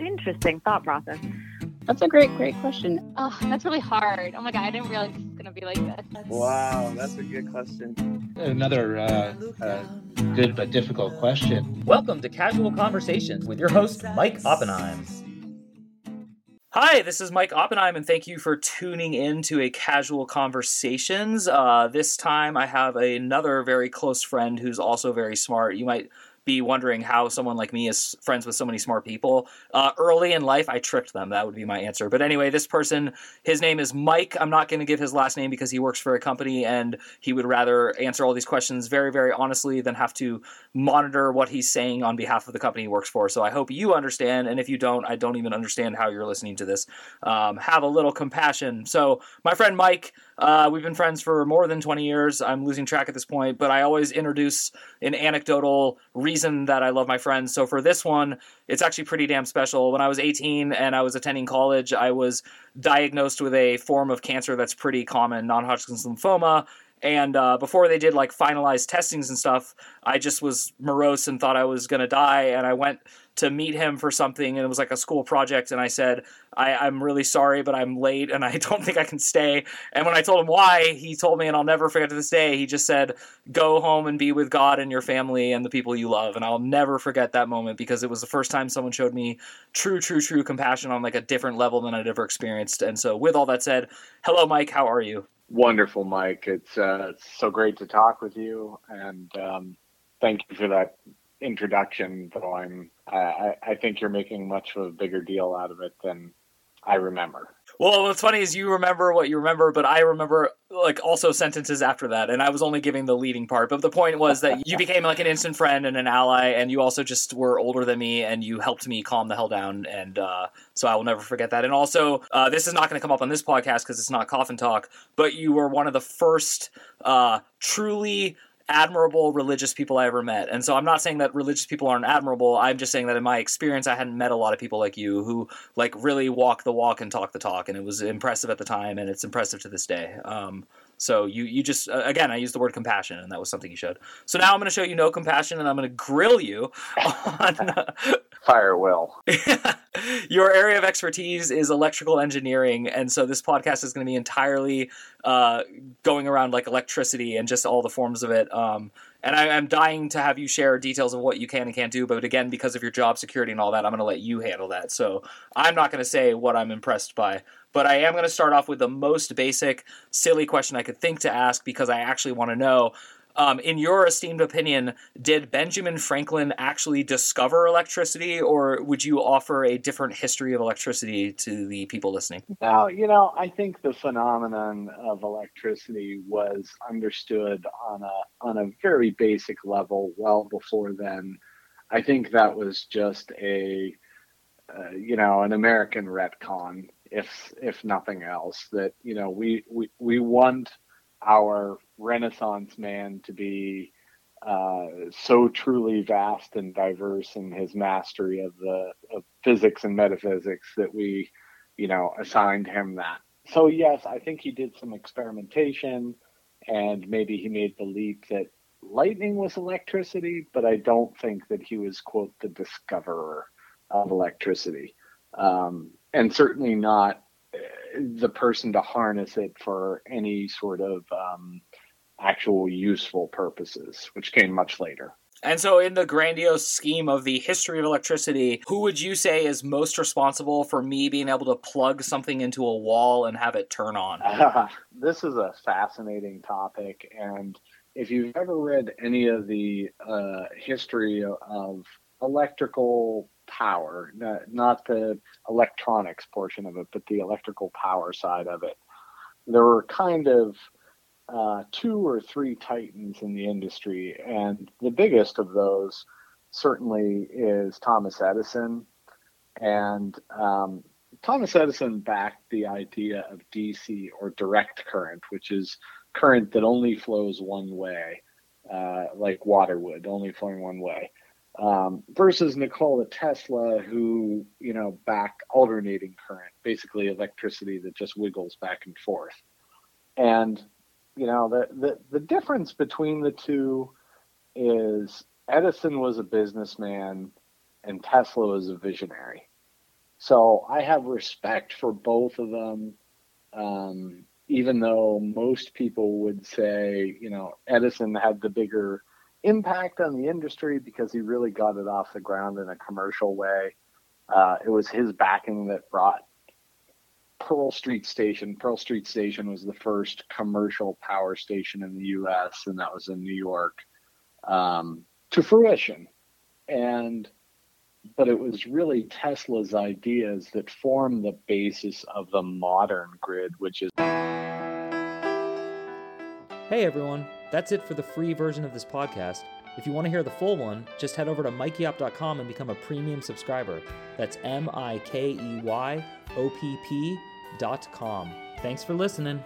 interesting thought process. That's a great, great question. Oh, that's really hard. Oh my god, I didn't realize it was gonna be like this. Wow, that's a good question. Another uh, uh, good but difficult question. Welcome to Casual Conversations with your host, Mike Oppenheim. Hi, this is Mike Oppenheim, and thank you for tuning in to a Casual Conversations. Uh, this time I have another very close friend who's also very smart. You might be wondering how someone like me is friends with so many smart people. Uh, early in life, I tricked them. That would be my answer. But anyway, this person, his name is Mike. I'm not going to give his last name because he works for a company and he would rather answer all these questions very, very honestly than have to monitor what he's saying on behalf of the company he works for. So I hope you understand. And if you don't, I don't even understand how you're listening to this. Um, have a little compassion. So, my friend Mike, uh, we've been friends for more than 20 years. I'm losing track at this point, but I always introduce an anecdotal reason that I love my friends. So for this one, it's actually pretty damn special. When I was 18 and I was attending college, I was diagnosed with a form of cancer that's pretty common, non Hodgkin's lymphoma. And uh, before they did like finalized testings and stuff, I just was morose and thought I was gonna die. And I went to meet him for something, and it was like a school project. And I said, I, am really sorry, but I'm late, and I don't think I can stay." And when I told him why, he told me, and I'll never forget to this day. He just said, "Go home and be with God and your family and the people you love." And I'll never forget that moment because it was the first time someone showed me true, true, true compassion on like a different level than I'd ever experienced. And so, with all that said, hello, Mike. How are you? Wonderful, Mike. It's uh, so great to talk with you, and um, thank you for that introduction. Though I'm, I, I think you're making much of a bigger deal out of it than I remember. Well, what's funny is you remember what you remember, but I remember like also sentences after that, and I was only giving the leading part. But the point was that you became like an instant friend and an ally, and you also just were older than me, and you helped me calm the hell down, and uh, so I will never forget that. And also, uh, this is not going to come up on this podcast because it's not coffin talk, but you were one of the first uh, truly admirable religious people I ever met. And so I'm not saying that religious people aren't admirable. I'm just saying that in my experience, I hadn't met a lot of people like you who like really walk the walk and talk the talk. And it was impressive at the time, and it's impressive to this day. Um, so you you just uh, again I used the word compassion and that was something you showed. So now I'm going to show you no compassion and I'm going to grill you on will. Your area of expertise is electrical engineering and so this podcast is going to be entirely uh, going around like electricity and just all the forms of it. Um, and I, am dying to have you share details of what you can and can't do, but again, because of your job security and all that, I'm going to let you handle that. So I'm not going to say what I'm impressed by, but I am going to start off with the most basic, silly question I could think to ask because I actually want to know. Um, in your esteemed opinion, did Benjamin Franklin actually discover electricity, or would you offer a different history of electricity to the people listening? Now, you know, I think the phenomenon of electricity was understood on a on a very basic level well before then. I think that was just a uh, you know an American retcon, if if nothing else. That you know we we we want our Renaissance man to be uh, so truly vast and diverse in his mastery of the of physics and metaphysics that we, you know, assigned him that. So yes, I think he did some experimentation, and maybe he made the leap that lightning was electricity, but I don't think that he was quote the discoverer of electricity, um, and certainly not the person to harness it for any sort of um, actual useful purposes, which came much later. And so, in the grandiose scheme of the history of electricity, who would you say is most responsible for me being able to plug something into a wall and have it turn on? Uh, this is a fascinating topic. And if you've ever read any of the uh, history of electrical power, not the electronics portion of it, but the electrical power side of it. There were kind of uh, two or three titans in the industry, and the biggest of those certainly is Thomas Edison. And um, Thomas Edison backed the idea of DC or direct current, which is current that only flows one way, uh, like water would, only flowing one way um, versus Nikola Tesla, who you know back alternating current, basically electricity that just wiggles back and forth. And you know the the, the difference between the two is Edison was a businessman and Tesla was a visionary. So I have respect for both of them. Um, even though most people would say, you know, Edison had the bigger impact on the industry because he really got it off the ground in a commercial way. Uh, it was his backing that brought Pearl Street Station. Pearl Street Station was the first commercial power station in the U.S., and that was in New York, um, to fruition. And but it was really Tesla's ideas that formed the basis of the modern grid, which is. Hey everyone, that's it for the free version of this podcast. If you want to hear the full one, just head over to mikeyopp.com and become a premium subscriber. That's M I K E Y O P P.com. Thanks for listening.